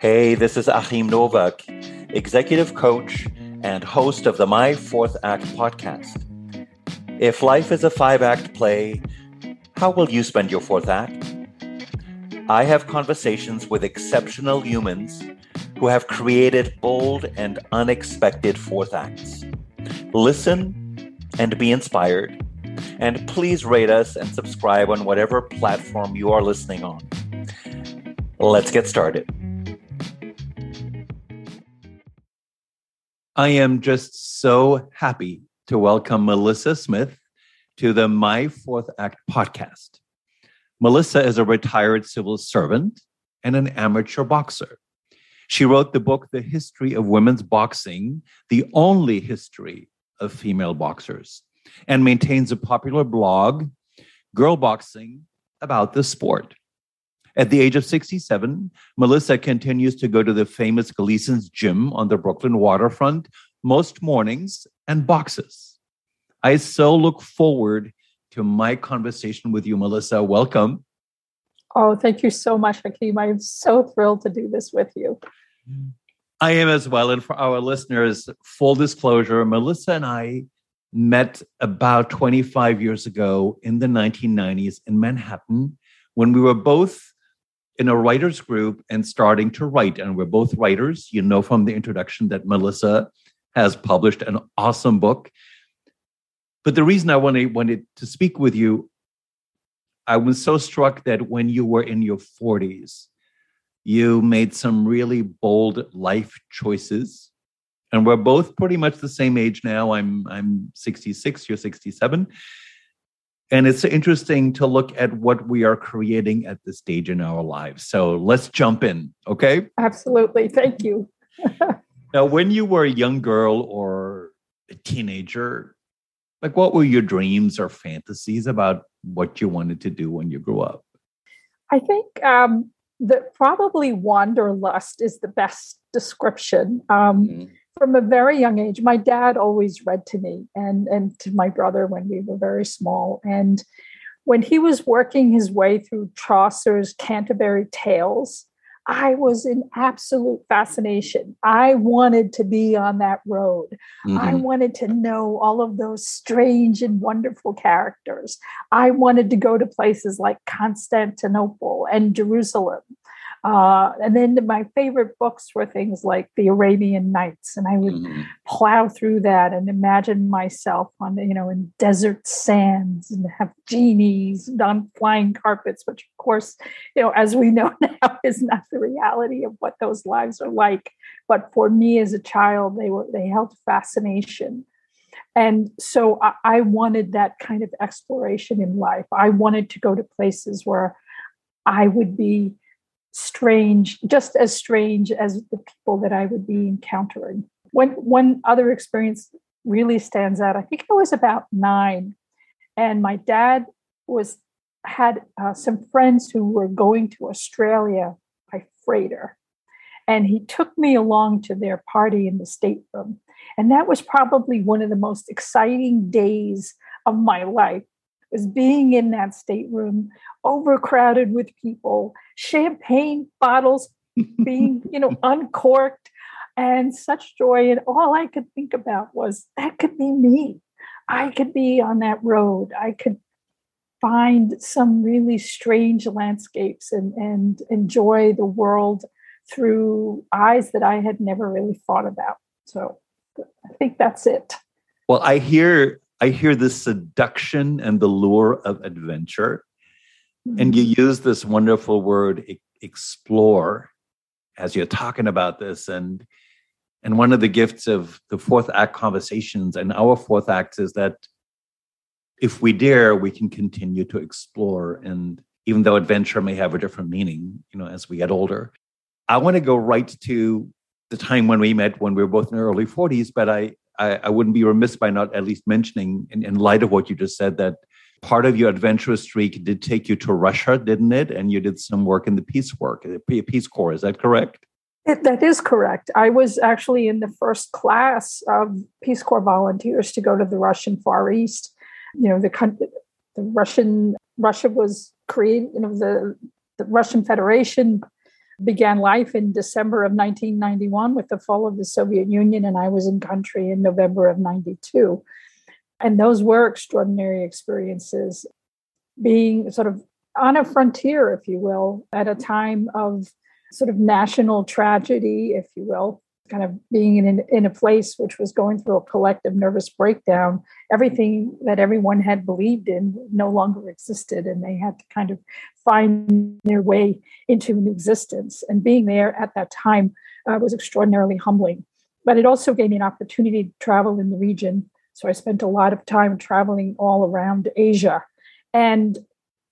Hey, this is Achim Nowak, executive coach and host of the My Fourth Act podcast. If life is a five act play, how will you spend your fourth act? I have conversations with exceptional humans who have created bold and unexpected fourth acts. Listen and be inspired. And please rate us and subscribe on whatever platform you are listening on. Let's get started. I am just so happy to welcome Malissa Smith to the My Fourth Act podcast. Malissa is a retired civil servant and an amateur boxer. She wrote the book, The History of Women's Boxing, the only history of female boxers, and maintains a popular blog, Girl Boxing, about the sport. At the age of 67, Malissa continues to go to the famous Gleason's Gym on the Brooklyn waterfront most mornings and boxes. I so look forward to my conversation with you, Malissa. Welcome. Oh, thank you so much, Achim. I'm so thrilled to do this with you. I am as well. And for our listeners, full disclosure, Malissa and I met about 25 years ago in the 1990s in Manhattan when we were both in a writers group and starting to write. And we're both writers. You know from the introduction that Malissa has published an awesome book. But the reason I wanted, wanted to speak with you, I was so struck that when you were in your 40s, you made some really bold life choices. And we're both pretty much the same age now. I'm I'm 66, you're 67. And it's interesting to look at what we are creating at this stage in our lives. So let's jump in, okay? Absolutely. Thank you. now, when you were a young girl or a teenager, like what were your dreams or fantasies about what you wanted to do when you grew up? I think um, that probably wanderlust is the best description. Um, mm-hmm from a very young age, my dad always read to me and, and to my brother when we were very small. And when he was working his way through Chaucer's Canterbury Tales, I was in absolute fascination. I wanted to be on that road. Mm-hmm. I wanted to know all of those strange and wonderful characters. I wanted to go to places like Constantinople and Jerusalem. Uh, and then my favorite books were things like the Arabian Nights, and I would mm-hmm. plow through that and imagine myself on, you know, in desert sands and have genies and on flying carpets, which, of course, you know, as we know now, is not the reality of what those lives are like. But for me as a child, they were they held fascination. And so I, I wanted that kind of exploration in life. I wanted to go to places where I would be strange, just as strange as the people that I would be encountering. One, one other experience really stands out. I think I was about nine, and my dad was had uh, some friends who were going to Australia by freighter, and he took me along to their party in the stateroom, and that was probably one of the most exciting days of my life was being in that stateroom, overcrowded with people, champagne bottles being, you know, uncorked, and such joy. And all I could think about was that could be me. I could be on that road. I could find some really strange landscapes and, and enjoy the world through eyes that I had never really thought about. So I think that's it. Well, I hear I hear the seduction and the lure of adventure. Mm-hmm. And you mm-hmm. use this wonderful word explore as you're talking about this. And and one of the gifts of the fourth act conversations and our fourth act is that if we dare, we can continue to explore. And even though adventure may have a different meaning, you know, as we get older, I want to go right to the time when we met when we were both in our early 40s, but I I, I wouldn't be remiss by not at least mentioning, in, in light of what you just said, that part of your adventurous streak did take you to Russia, didn't it? And you did some work in the peace work, the Peace Corps. Is that correct? It, that is correct. I was actually in the first class of Peace Corps volunteers to go to the Russian Far East. You know, the the Russian Russia was created. You know, the the Russian Federation began life in December of 1991 with the fall of the Soviet Union, and I was in country in November of 92. And those were extraordinary experiences, being sort of on a frontier, if you will, at a time of sort of national tragedy, if you will, kind of being in, in a place which was going through a collective nervous breakdown. Everything that everyone had believed in no longer existed, and they had to kind of find their way into an existence. And being there at that time uh, was extraordinarily humbling. But it also gave me an opportunity to travel in the region. So I spent a lot of time traveling all around Asia. And,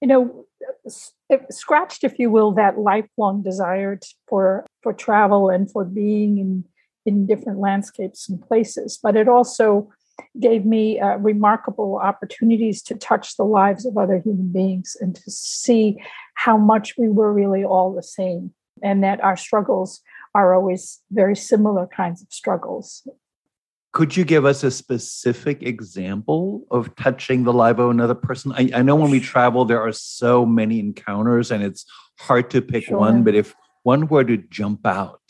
you know, it scratched, if you will, that lifelong desire for for travel and for being in in different landscapes and places. But it also gave me uh, remarkable opportunities to touch the lives of other human beings and to see how much we were really all the same, and that our struggles are always very similar kinds of struggles. Could you give us a specific example of touching the life of another person? I, I know when we travel, there are so many encounters and it's hard to pick sure. one, but if one were to jump out.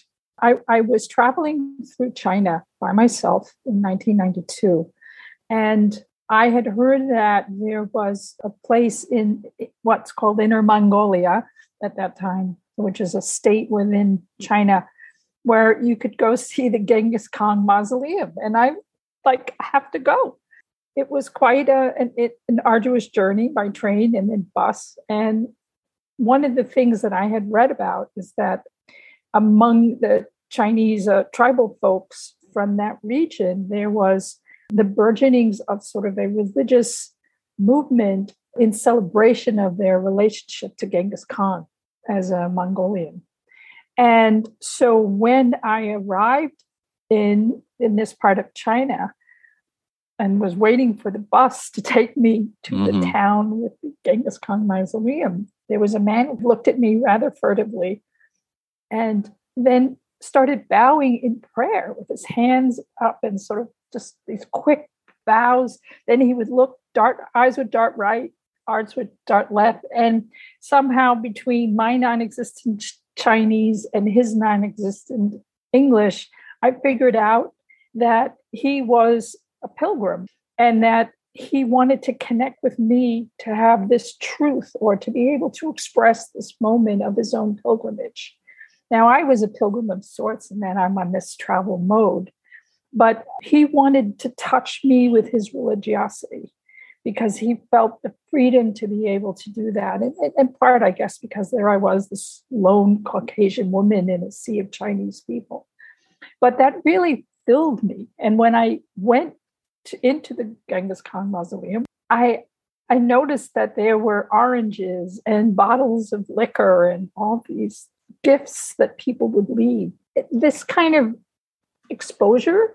I, I was traveling through China by myself in 1992. And I had heard that there was a place in what's called Inner Mongolia at that time, which is a state within China where you could go see the Genghis Khan mausoleum. And I like have to go. It was quite a, an, an arduous journey by train and then bus. And one of the things that I had read about is that among the Chinese uh, tribal folks from that region, there was the burgeonings of sort of a religious movement in celebration of their relationship to Genghis Khan as a Mongolian. And so when I arrived in in this part of China and was waiting for the bus to take me to mm-hmm. the town with the Genghis Khan mausoleum, there was a man who looked at me rather furtively and then started bowing in prayer with his hands up and sort of just these quick bows. Then he would look, dart eyes would dart right, arts would dart left, and somehow between my non-existent Chinese and his non existent English, I figured out that he was a pilgrim and that he wanted to connect with me to have this truth or to be able to express this moment of his own pilgrimage. Now, I was a pilgrim of sorts, and then I'm on this travel mode, but he wanted to touch me with his religiosity because he felt the freedom to be able to do that. And in part, I guess, because there I was, this lone Caucasian woman in a sea of Chinese people. But that really filled me. And when I went to, into the Genghis Khan mausoleum, I I noticed that there were oranges and bottles of liquor and all these gifts that people would leave. This kind of exposure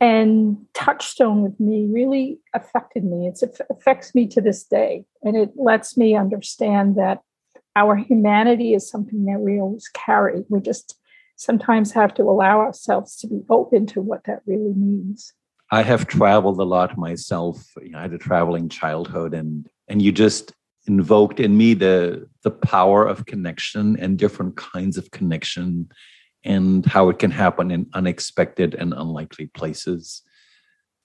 and touchstone with me really affected me. It affects me to this day and it lets me understand that our humanity is something that we always carry. We just sometimes have to allow ourselves to be open to what that really means i have traveled a lot myself i had a traveling childhood and and you just invoked in me the the power of connection and different kinds of connection and how it can happen in unexpected and unlikely places.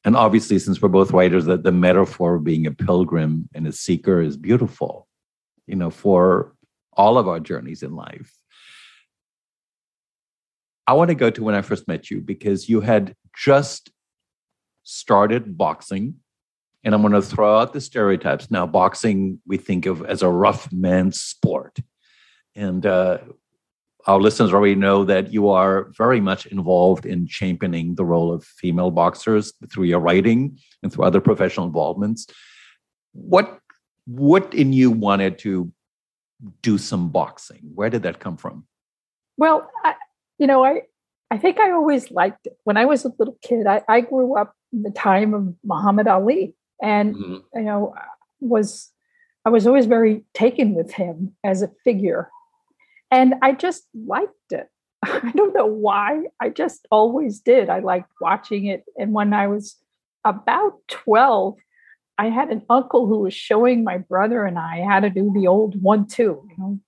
And obviously, since we're both writers, that the metaphor of being a pilgrim and a seeker is beautiful, you know, for all of our journeys in life. I want to go to when I first met you because you had just started boxing. And I'm going to throw out the stereotypes. Now, boxing we think of as a rough man's sport. And uh, our listeners already know that you are very much involved in championing the role of female boxers through your writing and through other professional involvements. What what in you wanted to do some boxing? Where did that come from? Well, I, you know, I I think I always liked it. When I was a little kid, I, I grew up in the time of Muhammad Ali, and mm-hmm. you know, was I was always very taken with him as a figure and I just liked it. I don't know why. I just always did. I liked watching it. And when I was about 12, I had an uncle who was showing my brother and I how to do the old one two, you know.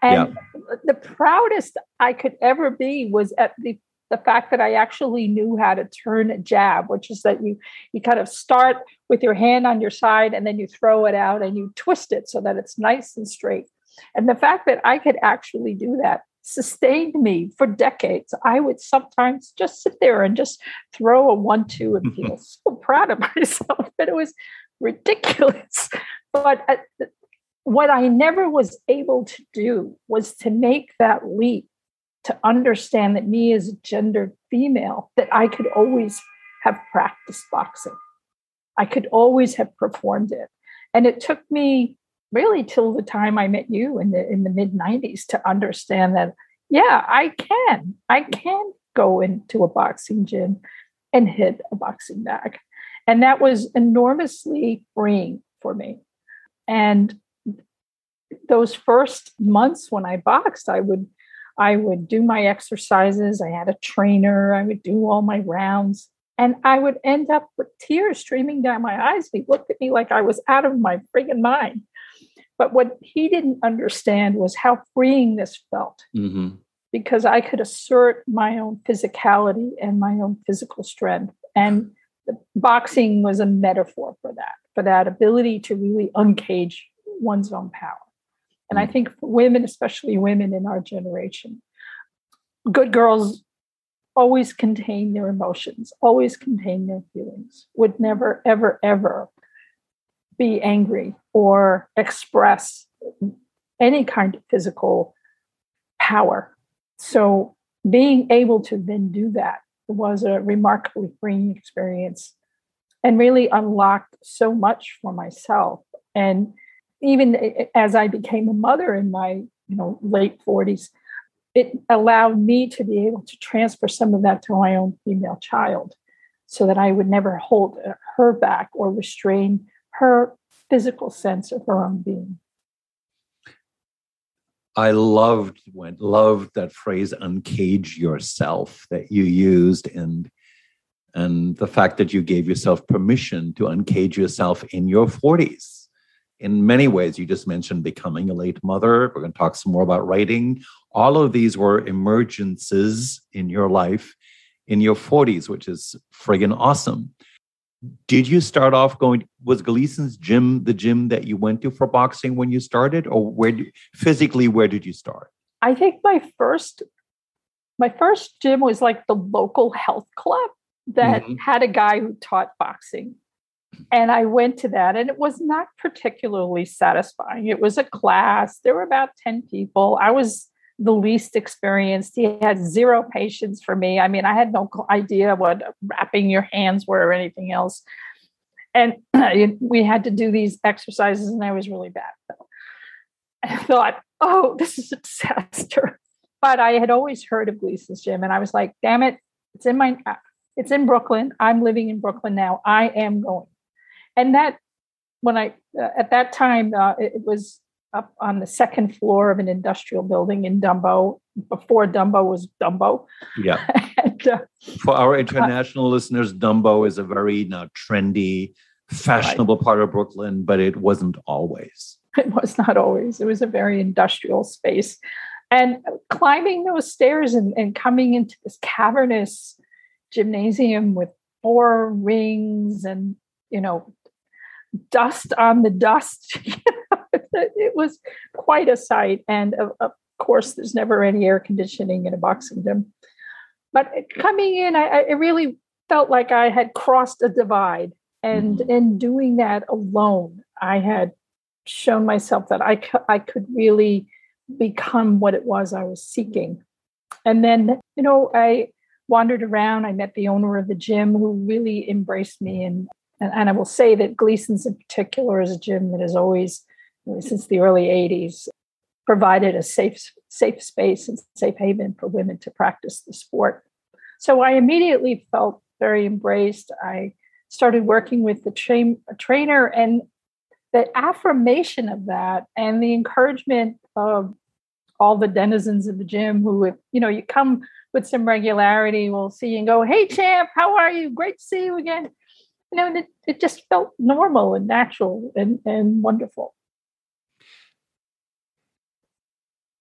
And yeah. the proudest I could ever be was at the the fact that I actually knew how to turn a jab, which is that you you kind of start with your hand on your side and then you throw it out and you twist it so that it's nice and straight. And the fact that I could actually do that sustained me for decades. I would sometimes just sit there and just throw a one-two and feel so proud of myself, but it was ridiculous. But uh, what I never was able to do was to make that leap to understand that me as a gendered female, that I could always have practiced boxing. I could always have performed it. And it took me really till the time I met you in the in the mid 90s to understand that, yeah, I can. I can go into a boxing gym and hit a boxing bag. And that was enormously freeing for me. And those first months when I boxed, I would I would do my exercises. I had a trainer. I would do all my rounds. And I would end up with tears streaming down my eyes. He looked at me like I was out of my friggin' mind. But what he didn't understand was how freeing this felt mm-hmm. because I could assert my own physicality and my own physical strength. And boxing was a metaphor for that, for that ability to really uncage one's own power. And I mm. think for women, especially women in our generation, good girls always contain their emotions, always contain their feelings, would never, ever, ever be angry or express any kind of physical power. So being able to then do that was a remarkably freeing experience and really unlocked so much for myself. And even as I became a mother in my you know late 40s, it allowed me to be able to transfer some of that to my own female child so that I would never hold uh, her back or restrain her physical sense of her own being. I loved when loved that phrase uncage yourself that you used and and the fact that you gave yourself permission to uncage yourself in your 40s in many ways. You just mentioned becoming a late mother. We're going to talk some more about writing. All of these were emergences in your life in your 40s, which is friggin' awesome. Did you start off going? Was Gleason's gym the gym that you went to for boxing when you started, or where do, physically where did you start? I think my first my first gym was like the local health club that mm-hmm. had a guy who taught boxing and I went to that, and it was not particularly satisfying. It was a class, there were about 10 people. I was the least experienced. He had zero patience for me. I mean, I had no idea what wrapping your hands were or anything else. And we had to do these exercises, and I was really bad. I thought, oh, this is a disaster. But I had always heard of Gleason's Gym, and I was like, damn it, it's in my, uh, it's in Brooklyn. I'm living in Brooklyn now. I am going and that when I uh, at that time uh, it, was up on the second floor of an industrial building in Dumbo before Dumbo was Dumbo. Yeah. and, uh, For our international listeners, Dumbo is a very now trendy, fashionable right. part of Brooklyn, but it wasn't always. It was not always. It was a very industrial space. And climbing those stairs and, and coming into this cavernous gymnasium with four rings and you know dust on the dust. it was quite a sight. And of, of, course, there's never any air conditioning in a boxing gym. But coming in, I, I really felt like I had crossed a divide. And mm-hmm. in doing that alone, I had shown myself that I, I could really become what it was I was seeking. And then, you know, I wandered around. I met the owner of the gym who really embraced me and and, and I will say that Gleason's in particular is a gym that has always, since the early 80s, provided a safe, safe space and safe haven for women to practice the sport. So I immediately felt very embraced. I started working with the tra- trainer and the affirmation of that and the encouragement of all the denizens of the gym who if you know you come with some regularity will see you and go hey champ how are you great to see you again you know, it, it just felt normal and natural and, and wonderful.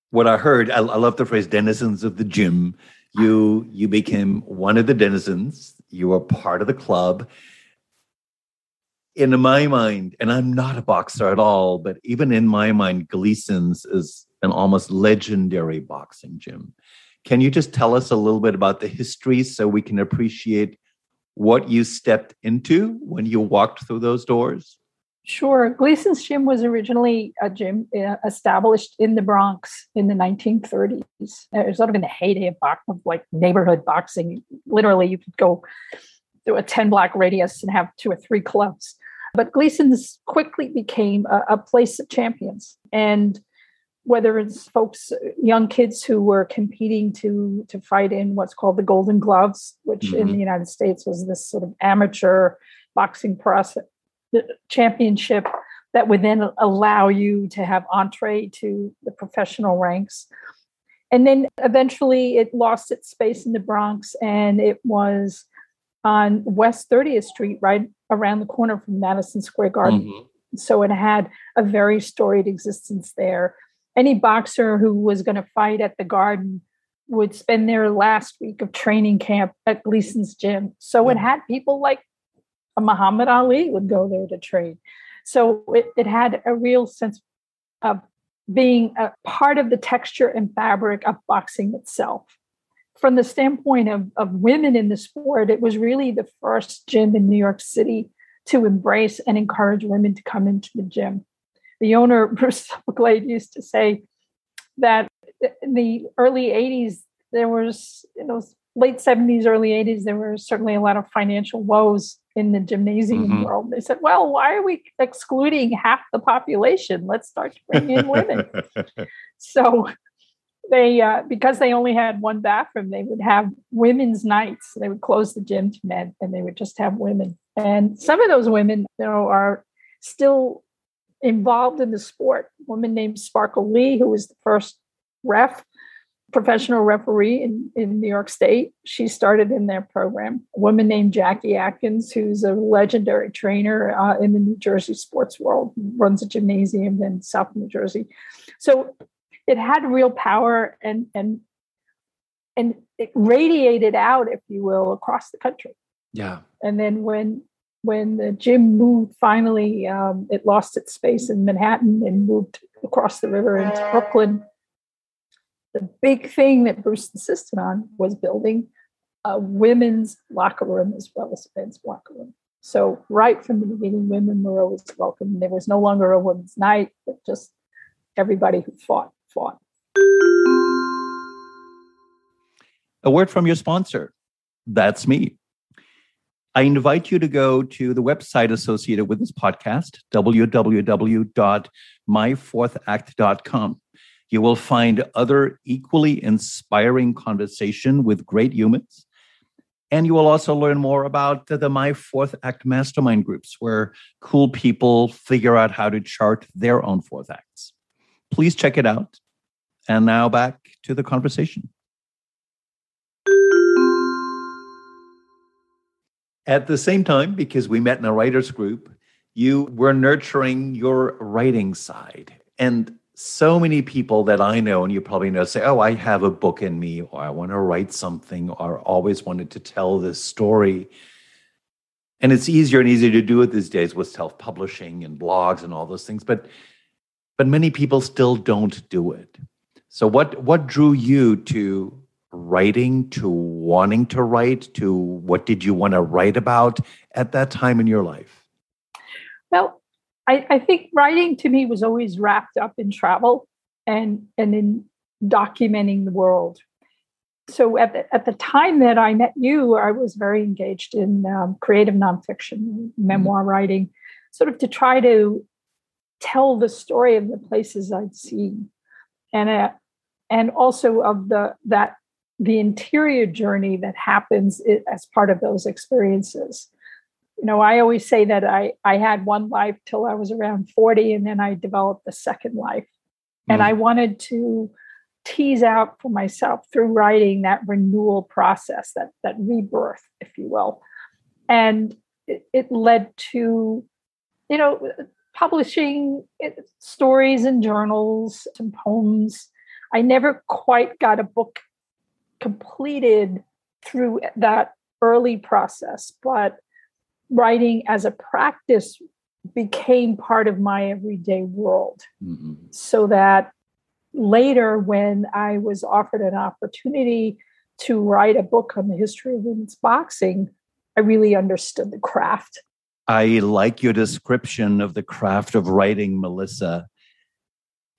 what I heard, I, I love the phrase denizens of the gym. You you became one of the denizens. You were part of the club. In my mind, and I'm not a boxer at all, but even in my mind, Gleason's is an almost legendary boxing gym. Can you just tell us a little bit about the history so we can appreciate what you stepped into when you walked through those doors? Sure. Gleason's Gym was originally a gym uh, established in the Bronx in the 1930s. It was sort of in the heyday of, box, of like neighborhood boxing. Literally, you could go through a 10 block radius and have two or three clubs. But Gleason's quickly became a, a place of champions. And whether it's folks, young kids who were competing to to fight in what's called the Golden Gloves, which mm-hmm. in the United States was this sort of amateur boxing process championship that would then allow you to have entree to the professional ranks. And then eventually it lost its space in the Bronx and it was on West 30th Street, right around the corner from Madison Square Garden. Mm-hmm. So it had a very storied existence there any boxer who was going to fight at the garden would spend their last week of training camp at Gleason's gym. So it had people like a Muhammad Ali would go there to train. So it, it had a real sense of being a part of the texture and fabric of boxing itself. From the standpoint of, of women in the sport, it was really the first gym in New York City to embrace and encourage women to come into the gym the owner, Bruce Glade, used to say that in the early 80s, there was, you know, late 70s, early 80s, there were certainly a lot of financial woes in the gymnasium mm-hmm. world. They said, well, why are we excluding half the population? Let's start to bring in women. so they, uh, because they only had one bathroom, they would have women's nights. They would close the gym to men and they would just have women. And some of those women, you know, are still involved in the sport. A woman named Sparkle Lee, who was the first ref, professional referee in, in New York State. She started in their program. A woman named Jackie Atkins, who's a legendary trainer uh, in the New Jersey sports world, runs a gymnasium in South New Jersey. So it had real power and and and it radiated out, if you will, across the country. Yeah. And then when when the gym moved finally, um, it lost its space in Manhattan and moved across the river into Brooklyn. The big thing that Bruce insisted on was building a women's locker room as well as a men's locker room. So, right from the beginning, women were always welcome. There was no longer a women's night, but just everybody who fought, fought. A word from your sponsor. That's me. I invite you to go to the website associated with this podcast, www.myfourthact.com. You will find other equally inspiring conversation with great humans. And you will also learn more about the, the My Fourth Act mastermind groups, where cool people figure out how to chart their own fourth acts. Please check it out. And now back to the conversation. At the same time, because we met in a writers group, you were nurturing your writing side. And so many people that I know, and you probably know, say, Oh, I have a book in me, or I want to write something, or always wanted to tell this story. And it's easier and easier to do it these days with self publishing and blogs and all those things. But but many people still don't do it. So what what drew you to writing to wanting to write to what did you want to write about at that time in your life? Well, I, I think writing to me was always wrapped up in travel and and in documenting the world. So at the, at the time that I met you, I was very engaged in um, creative nonfiction, memoir mm-hmm. writing, sort of to try to tell the story of the places I'd seen, and uh, and also of the that the interior journey that happens as part of those experiences. You know, I always say that I, I had one life till I was around 40, and then I developed a second life. Mm. And I wanted to tease out for myself through writing that renewal process, that, that rebirth, if you will. And it, it led to, you know, publishing stories and journals and poems I never quite got a book completed through that early process, but writing as a practice became part of my everyday world. Mm-hmm. So that later, when I was offered an opportunity to write a book on the history of women's boxing, I really understood the craft. I like your description of the craft of writing, Malissa.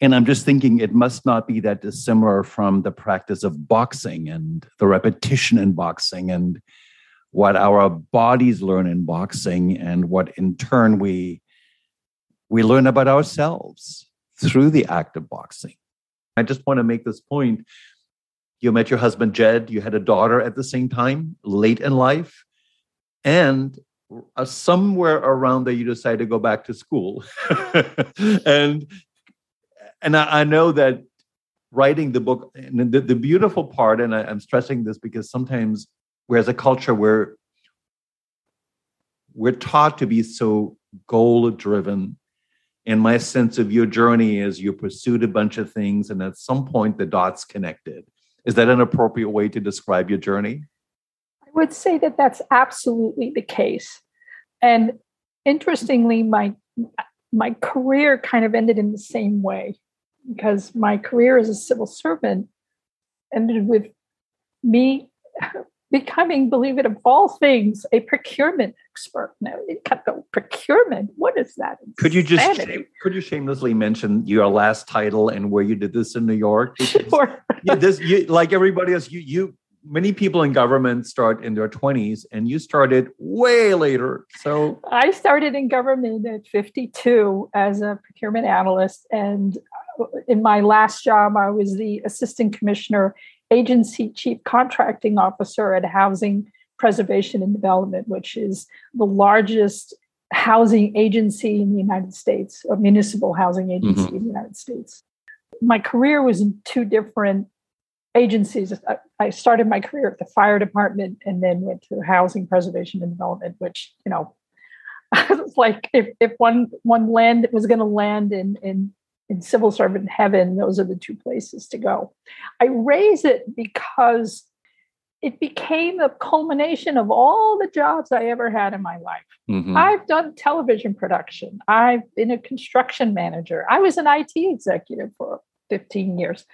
And I'm just thinking it must not be that dissimilar from the practice of boxing and the repetition in boxing and what our bodies learn in boxing and what in turn we we learn about ourselves through the act of boxing. I just want to make this point. You met your husband Jed, you had a daughter at the same time, late in life, and somewhere around there you decide to go back to school. and and I, I, know that writing the book and the, the beautiful part, and I, I'm stressing this because sometimes we're as a culture where we're taught to be so goal driven and my sense of your journey is you pursued a bunch of things and at some point the dots connected. Is that an appropriate way to describe your journey? I would say that that's absolutely the case. And interestingly my my career kind of ended in the same way because my career as a civil servant ended with me becoming, believe it of all things, a procurement expert. Now, it kept go, procurement, what is that? Could you just could you shamelessly mention your last title and where you did this in New York? sure. you, this, you, like everybody else, you you many people in government start in their 20s and you started way later so i started in government at 52 as a procurement analyst and in my last job i was the assistant commissioner agency chief contracting officer at Housing Preservation and Development, which is the largest housing agency in the United States, a municipal housing agency mm-hmm. in the United States. My career was in two different agencies. I started my career at the fire department and then went to housing preservation and development, which, you know, I was like if, if one one land was going to land in in in civil servant heaven, those are the two places to go. I raise it because it became the culmination of all the jobs I ever had in my life. Mm-hmm. I've done television production, I've been a construction manager, I was an IT executive for 15 years.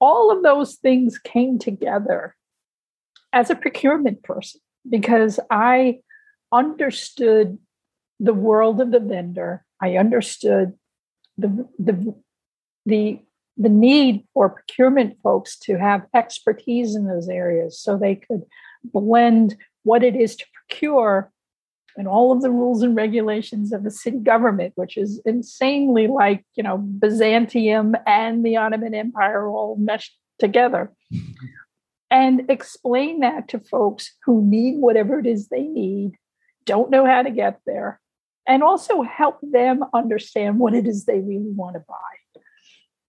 All of those things came together as a procurement person because I understood the world of the vendor. I understood the the the the need for procurement folks to have expertise in those areas so they could blend what it is to procure and all of the rules and regulations of the city government, which is insanely like, you know, Byzantium and the Ottoman Empire all meshed together. and explain that to folks who need whatever it is they need, don't know how to get there, and also help them understand what it is they really want to buy.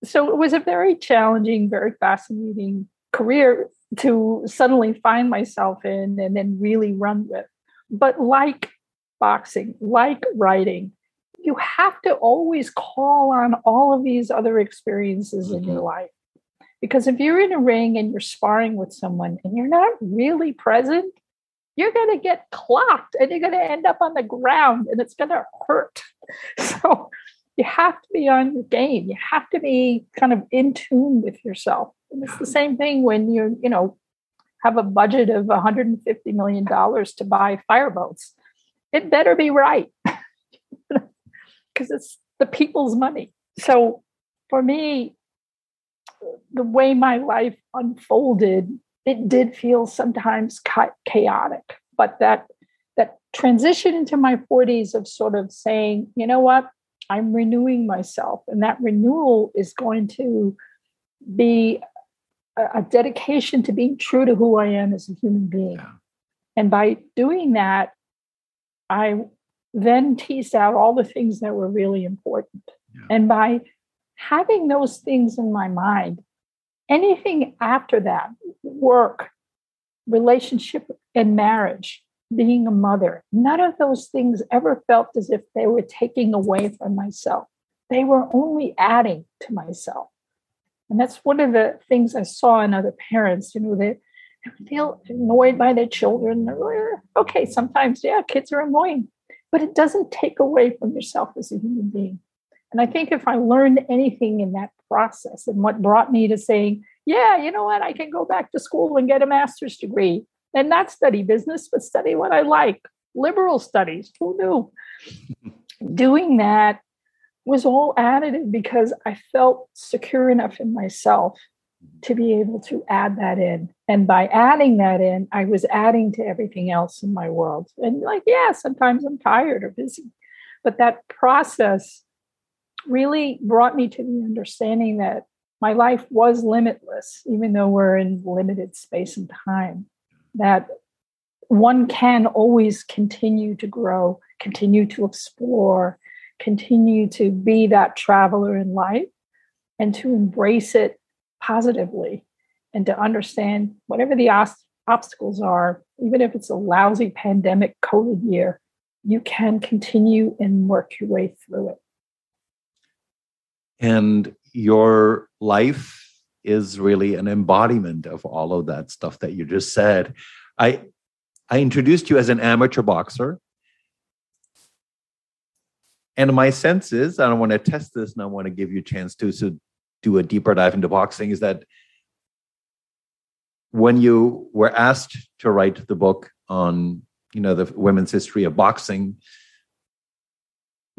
So it was a very challenging, very fascinating career to suddenly find myself in and then really run with. But like boxing, like writing, you have to always call on all of these other experiences mm-hmm. in your mm-hmm. life. Because if you're in a ring and you're sparring with someone and you're not really present, you're going to get clocked and you're going to end up on the ground and it's going to hurt. So you have to be on your game. You have to be kind of in tune with yourself. And it's the same thing when you, you know, have a budget of $150 million to buy fireboats. It better be right because it's the people's money. So for me, the way my life unfolded it did feel sometimes chaotic but that that transition into my 40s of sort of saying you know what i'm renewing myself and that renewal is going to be a, a dedication to being true to who i am as a human being yeah. and by doing that i then teased out all the things that were really important yeah. and by having those things in my mind anything after that work relationship and marriage being a mother none of those things ever felt as if they were taking away from myself they were only adding to myself And that's one of the things I saw in other parents, you know, they, they feel annoyed by their children. Eh, okay, sometimes, yeah, kids are annoying, but it doesn't take away from yourself as a human being. And I think if I learned anything in that process and what brought me to saying, yeah, you know what, I can go back to school and get a master's degree and not study business, but study what I like, liberal studies. Who knew? Doing that was all additive because I felt secure enough in myself to be able to add that in. And by adding that in, I was adding to everything else in my world. And like, yeah, sometimes I'm tired or busy. But that process really brought me to the understanding that my life was limitless, even though we're in limited space and time, that one can always continue to grow, continue to explore, continue to be that traveler in life, and to embrace it positively and to understand whatever the os- obstacles are, even if it's a lousy pandemic COVID year, you can continue and work your way through it and your life is really an embodiment of all of that stuff that you just said. I i introduced you as an amateur boxer. And my sense is i don't want to test this and i want to give you a chance to so do a deeper dive into boxing is that when you were asked to write the book on you know the women's history of boxing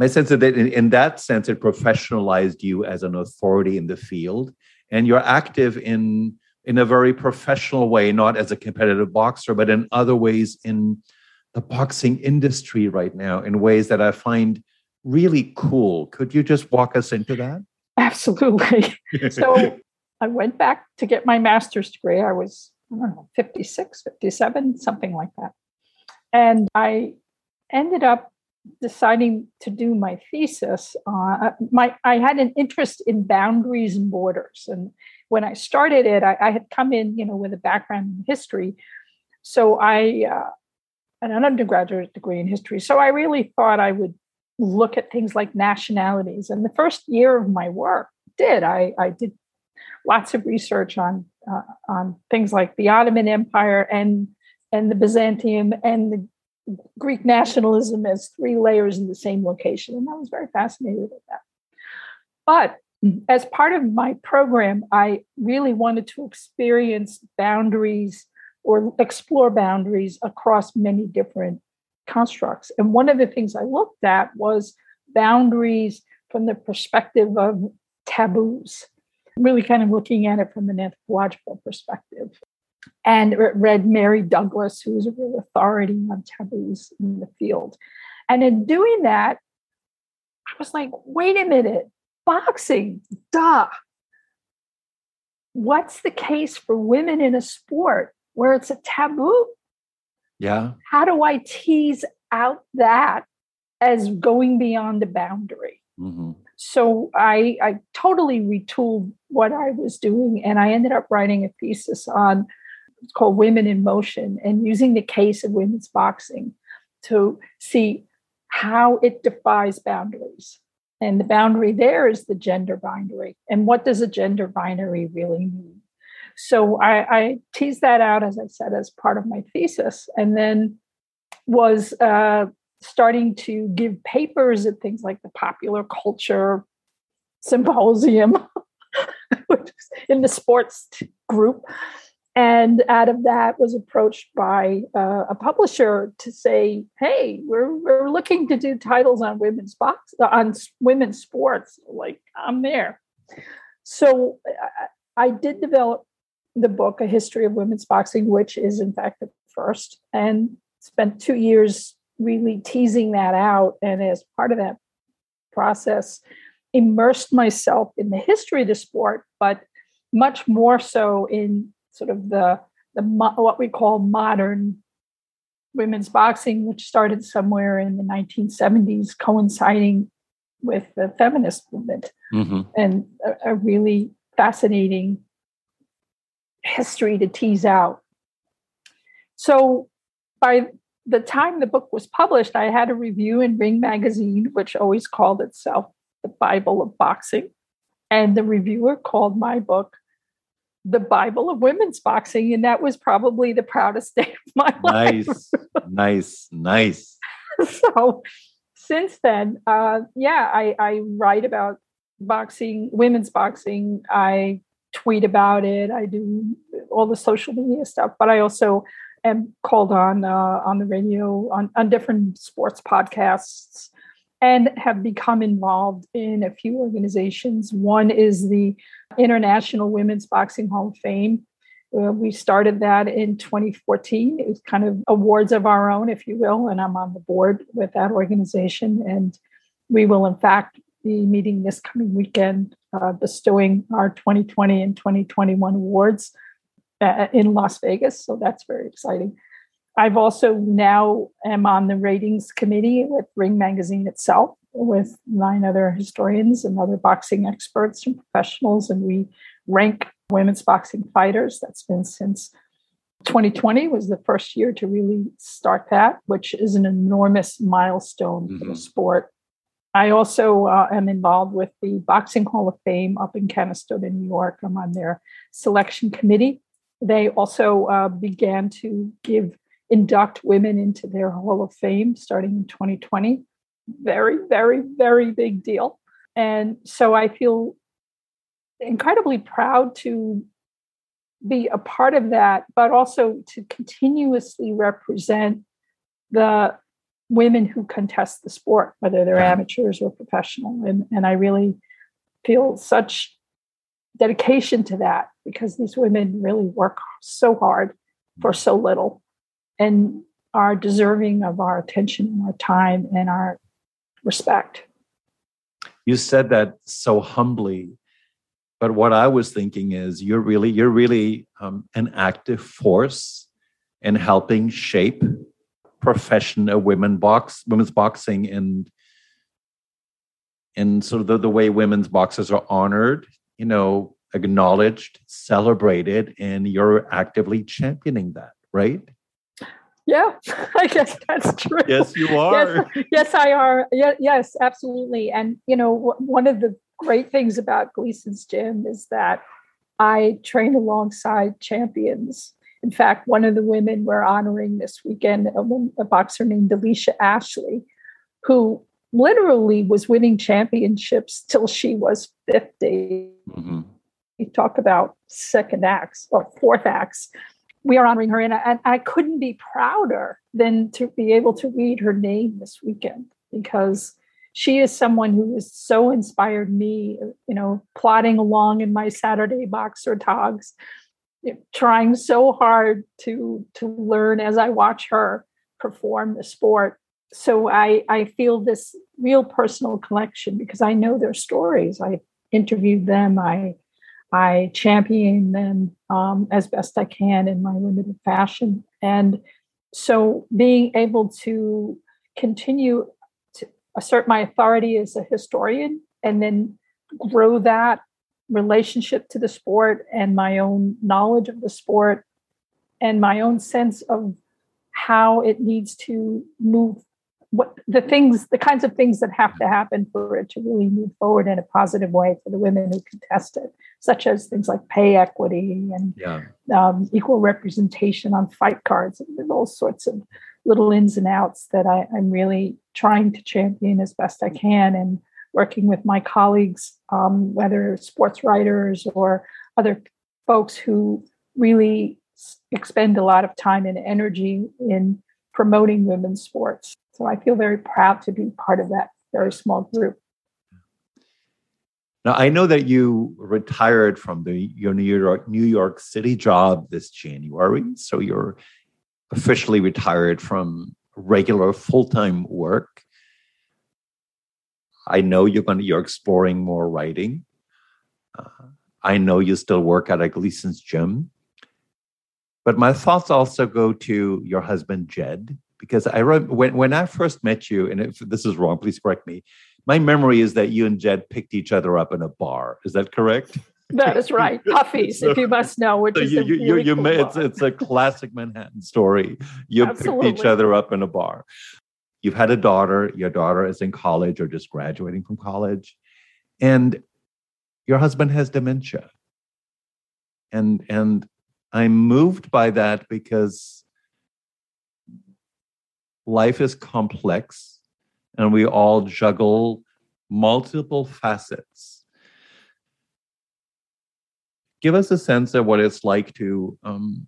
my sense of that in, in that sense it professionalized you as an authority in the field and you're active in in a very professional way not as a competitive boxer but in other ways in the boxing industry right now in ways that i find really cool. Could you just walk us into that? Absolutely. So i went back to get my master's degree. I was i don't know 56 57 something like that. And i ended up deciding to do my thesis, uh, my I had an interest in boundaries and borders, and when I started it, I, I had come in, you know, with a background in history, so I uh, an undergraduate degree in history. So I really thought I would look at things like nationalities. And the first year of my work did I I did lots of research on uh, on things like the Ottoman Empire and and the Byzantium and the Greek nationalism as three layers in the same location. And I was very fascinated with that. But as part of my program, I really wanted to experience boundaries or explore boundaries across many different constructs. And one of the things I looked at was boundaries from the perspective of taboos, really kind of looking at it from an anthropological perspective and read Mary Douglas, who was a real authority on taboos in the field. And in doing that, I was like, wait a minute, boxing, duh. What's the case for women in a sport where it's a taboo? Yeah. How do I tease out that as going beyond the boundary? Mm-hmm. So I, I totally retooled what I was doing, and I ended up writing a thesis on it's called Women in Motion, and using the case of women's boxing to see how it defies boundaries. And the boundary there is the gender binary. And what does a gender binary really mean? So I, I teased that out, as I said, as part of my thesis, and then was uh, starting to give papers at things like the Popular Culture Symposium, in the sports group and out of that was approached by uh, a publisher to say hey we're, we're looking to do titles on women's box on women's sports. Like i'm there. So I, I did develop the book a history of women's boxing which is in fact the first and spent two years really teasing that out. And as part of that process immersed myself in the history of the sport but much more so in sort of the the what we call modern women's boxing, which started somewhere in the 1970s, coinciding with the feminist movement, mm-hmm. and a, a really fascinating history to tease out. So by the time the book was published, I had a review in Ring magazine, which always called itself the Bible of Boxing. And the reviewer called my book the Bible of women's boxing. And that was probably the proudest day of my nice, life. nice, nice. Nice. so since then, uh, yeah, I, I write about boxing, women's boxing. I tweet about it. I do all the social media stuff, but I also am called on uh, on the radio on, on different sports podcasts and have become involved in a few organizations. One is the International Women's Boxing Hall of Fame. Uh, we started that in 2014. It was kind of awards of our own, if you will, and I'm on the board with that organization. And we will, in fact, be meeting this coming weekend, uh, bestowing our 2020 and 2021 awards uh, in Las Vegas. So that's very exciting. I've also now am on the ratings committee with Ring Magazine itself, with nine other historians and other boxing experts and professionals, and we rank women's boxing fighters. That's been since 2020 was the first year to really start that, which is an enormous milestone mm-hmm. for the mm-hmm. sport. I also uh, am involved with the Boxing Hall of Fame up in Canastota, New York. I'm on their selection committee. They also uh, began to give induct women into their Hall of Fame starting in 2020. Very, very, very big deal. And so I feel incredibly proud to be a part of that, but also to continuously represent the women who contest the sport, whether they're amateurs or professional. And, and I really feel such dedication to that because these women really work so hard for so little and are deserving of our attention and our time and our respect. You said that so humbly, but what I was thinking is you're really you're really um, an active force in helping shape profession of women box women's boxing and and sort of the, the way women's boxers are honored, you know, acknowledged, celebrated, and you're actively championing that, right? Yeah, I guess that's true. Yes, you are. Yes, yes I are. Yeah, yes, absolutely. And you know, one of the great things about Gleason's Gym is that I train alongside champions. In fact, one of the women we're honoring this weekend, a, a boxer named Alicia Ashley, who literally was winning championships till she was 50. Mm-hmm. You talk about second acts or fourth acts we are honoring her, and I, and I couldn't be prouder than to be able to read her name this weekend because she is someone who has so inspired me, you know, plodding along in my Saturday boxer togs, trying so hard to to learn as I watch her perform the sport. So I I feel this real personal connection because I know their stories. I interviewed them. I I champion them um, as best I can in my limited fashion. And so being able to continue to assert my authority as a historian and then grow that relationship to the sport and my own knowledge of the sport and my own sense of how it needs to move what the things the kinds of things that have to happen for it to really move forward in a positive way for the women who contest it such as things like pay equity and yeah. um, equal representation on fight cards and all sorts of little ins and outs that I, i'm really trying to champion as best i can and working with my colleagues um, whether sports writers or other folks who really expend a lot of time and energy in promoting women's sports so I feel very proud to be part of that very small group. Now I know that you retired from the your New York New York City job this January, so you're officially retired from regular full time work. I know you're going to you're exploring more writing. Uh, I know you still work at a Gleason's gym, but my thoughts also go to your husband Jed, because I wrote when when I first met you, and if this is wrong, please correct me. My memory is that you and Jed picked each other up in a bar. Is that correct? That is right. Puffy's, so, if you must know, which so is you, you, you, cool it's it's a classic Manhattan story. You Absolutely. picked each other up in a bar. You've had a daughter. Your daughter is in college or just graduating from college, and your husband has dementia. And and I'm moved by that because life is complex and we all juggle multiple facets. Give us a sense of what it's like to um,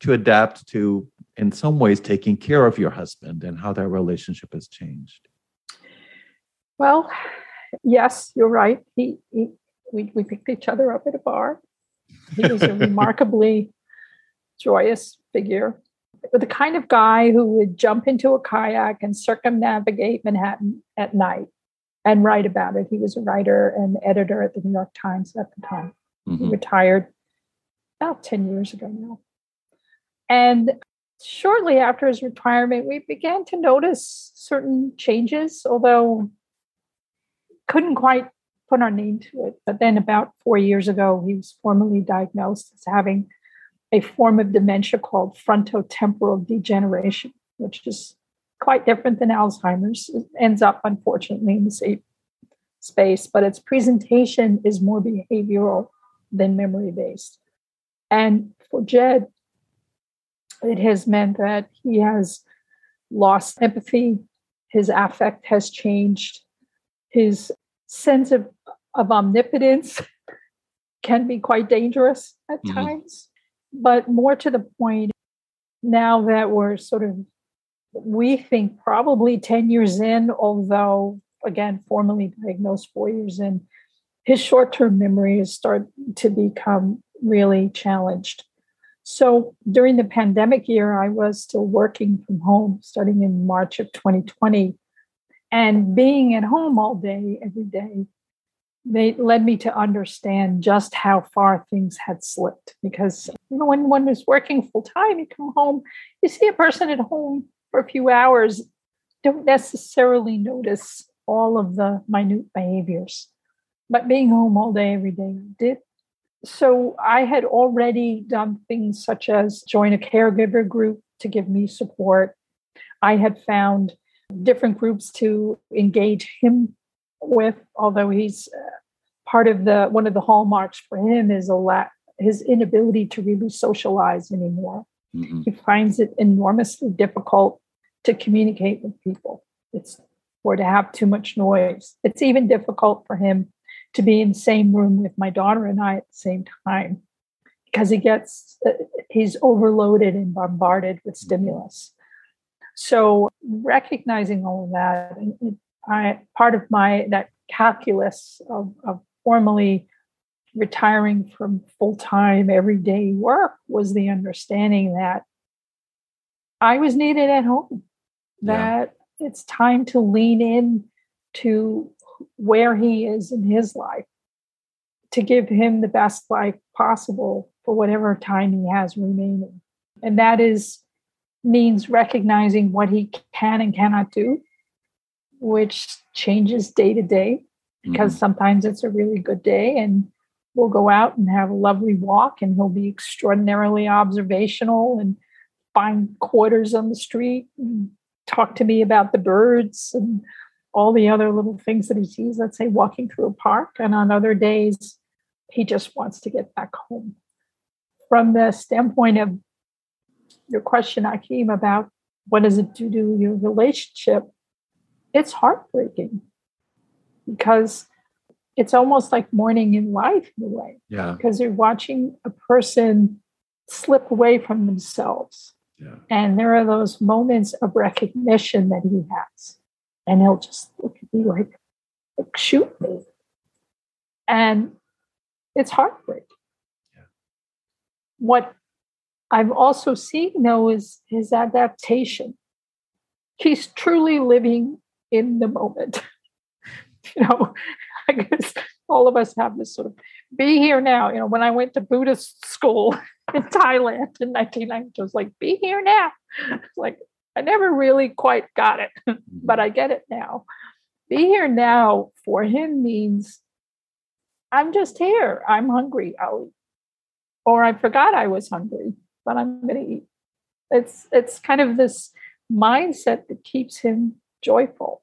to adapt to, in some ways, taking care of your husband and how that relationship has changed. Well, yes, you're right. He, he we, we picked each other up at a bar. He was a remarkably joyous figure the kind of guy who would jump into a kayak and circumnavigate Manhattan at night and write about it. He was a writer and editor at the New York Times at the time. Mm-hmm. He retired about 10 years ago now. And shortly after his retirement, we began to notice certain changes, although couldn't quite put our name to it. But then about four years ago, he was formally diagnosed as having a form of dementia called frontotemporal degeneration, which is quite different than Alzheimer's. It ends up, unfortunately, in the same space, but its presentation is more behavioral than memory based. And for Jed, it has meant that he has lost empathy, his affect has changed, his sense of, of omnipotence can be quite dangerous at mm-hmm. times. But more to the point, now that we're sort of, we think probably 10 years in, although again, formally diagnosed four years in, his short term memory is starting to become really challenged. So during the pandemic year, I was still working from home starting in March of 2020. And being at home all day, every day, they led me to understand just how far things had slipped. Because you know, when one is working full time, you come home, you see a person at home for a few hours, don't necessarily notice all of the minute behaviors. But being home all day, every day, did. So I had already done things such as join a caregiver group to give me support. I had found different groups to engage him with, although he's uh, part of the one of the hallmarks for him is a lack his inability to really socialize anymore. Mm-hmm. He finds it enormously difficult to communicate with people. It's or to have too much noise. It's even difficult for him to be in the same room with my daughter and I at the same time because he gets uh, he's overloaded and bombarded with stimulus. So recognizing all of that, I part of my that calculus of, of formally retiring from full time everyday work was the understanding that I was needed at home, that yeah. it's time to lean in to where he is in his life to give him the best life possible for whatever time he has remaining. And that is means recognizing what he can and cannot do, which changes day to day because mm-hmm. sometimes it's a really good day and we'll go out and have a lovely walk and he'll be extraordinarily observational and find quarters on the street and talk to me about the birds and all the other little things that he sees let's say walking through a park and on other days he just wants to get back home from the standpoint of your question Achim about what does it do to your relationship it's heartbreaking because it's almost like mourning in life in a way. Yeah. Because you're watching a person slip away from themselves. Yeah. And there are those moments of recognition that he has. And he'll just look at me like, like shoot me. And it's heartbreaking. Yeah. What I've also seen though is his adaptation. He's truly living in the moment. you know, I guess all of us have this sort of be here now. You know, when I went to Buddhist school in Thailand in 1990, I was like, be here now. Like, I never really quite got it, but I get it now. Be here now for him means I'm just here. I'm hungry. I'll eat. Or I forgot I was hungry, but I'm going to eat. It's it's kind of this mindset that keeps him joyful.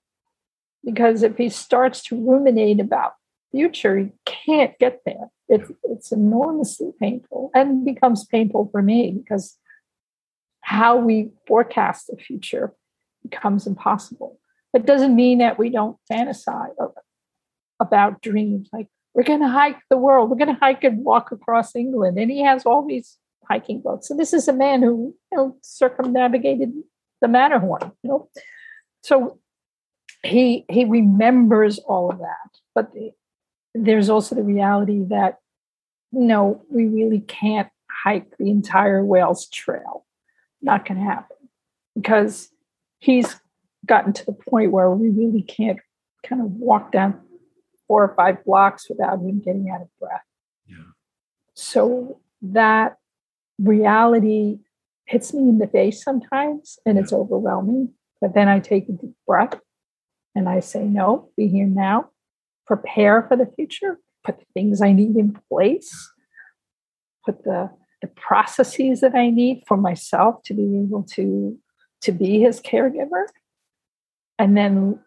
Because if he starts to ruminate about future, he can't get there. It's it's enormously painful and becomes painful for me because how we forecast the future becomes impossible. It doesn't mean that we don't fantasize about dreams like we're going to hike the world, we're going to hike and walk across England, and he has all these hiking books. And this is a man who you know circumnavigated the Matterhorn. You know, so he he remembers all of that, but the, there's also the reality that no, we really can't hike the entire Wales Trail. Not going to happen because he's gotten to the point where we really can't kind of walk down four or five blocks without him getting out of breath. Yeah. So that reality hits me in the face sometimes and it's overwhelming. But then I take a deep breath and I say, no, be here now, prepare for the future, put the things I need in place, put the, the processes that I need for myself to be able to, to be his caregiver, and then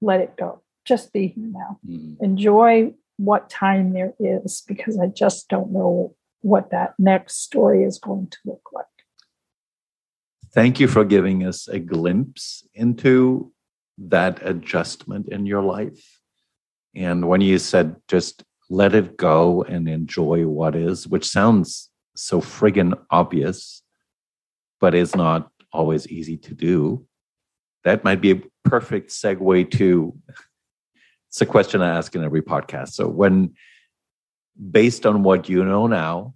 let it go. Just be here now. Mm-hmm. Enjoy what time there is because I just don't know what that next story is going to look like. Thank you for giving us a glimpse into that adjustment in your life. And when you said just let it go and enjoy what is, which sounds so friggin' obvious, but is not always easy to do, that might be a perfect segue to it's a question I ask in every podcast. So when based on what you know now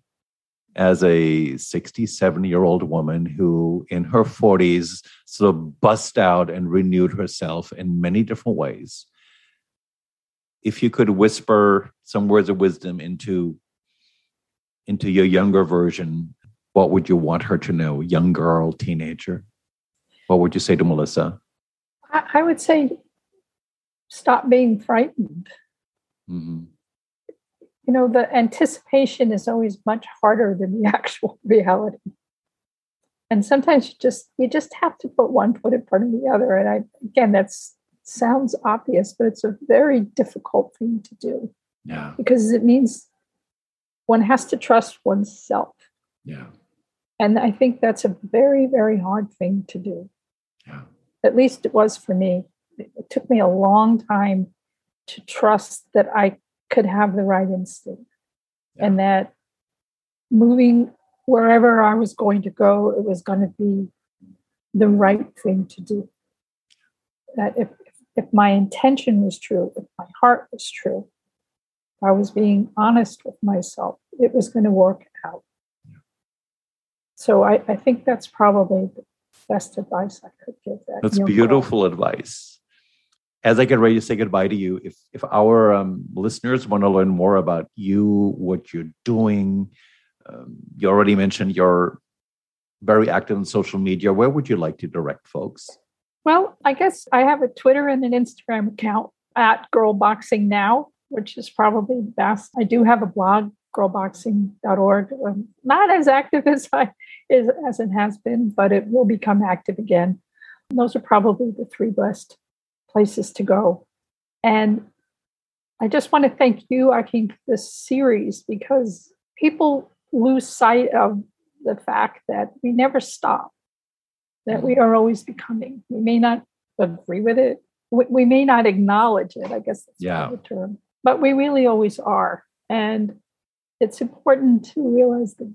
as a 67 year old woman who in her 40s sort of bust out and renewed herself in many different ways. If you could whisper some words of wisdom into into your younger version what would you want her to know? Young girl teenager? What would you say to Malissa? I, would say stop being frightened. Mm-hmm you know the anticipation is always much harder than the actual reality. And sometimes you just you just have to put one foot in front of the other. And i again that's sounds obvious but it's a very difficult thing to do. Yeah. Because it means one has to trust oneself. Yeah. And i think that's a very very hard thing to do. Yeah. At least it was for me. It took me a long time to trust that i could have the right instinct yeah. and that moving wherever I was going to go, it was going to be the right thing to do. That if, if my intention was true, if my heart was true, if I was being honest with myself, it was going to work out. So I, I think that's probably the best advice I could give. That that's beautiful girl. advice as I get ready to say goodbye to you, if if our um, listeners want to learn more about you, what you're doing, um, you already mentioned you're very active on social media. Where would you like to direct folks? Well, I guess I have a Twitter and an Instagram account at Girl Boxing Now, which is probably best. I do have a blog, girlboxing.org. Um, not as active as I as, as it has been, but it will become active again. Those are probably the three best places to go. And I just want to thank you, Achim, for this series because people lose sight of the fact that we never stop, that we are always becoming. We may not agree with it, we, may not acknowledge it, I guess that's yeah. the term, but we really always are. And it's important to realize that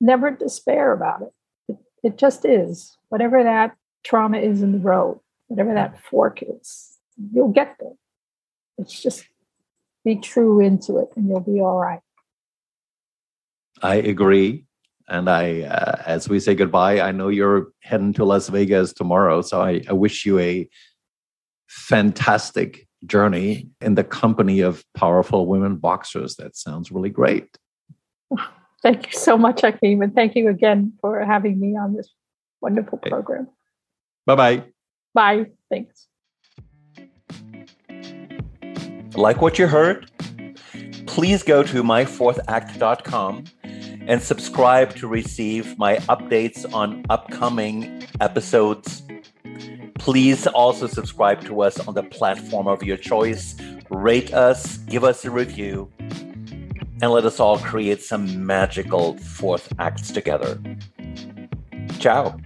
never despair about it. It, it just is. Whatever that trauma is in the road, whatever that fork is, you'll get there. It's just be true into it and you'll be all right. I agree. And I, uh, as we say goodbye, I know you're heading to Las Vegas tomorrow. So I, I wish you a fantastic journey in the company of powerful women boxers. That sounds really great. Thank you so much, Achim. And thank you again for having me on this wonderful program. Bye bye. Bye. Thanks. Like what you heard? Please go to myfourthact.com and subscribe to receive my updates on upcoming episodes. Please also subscribe to us on the platform of your choice rate us, give us a review, and let us all create some magical fourth acts together. Ciao.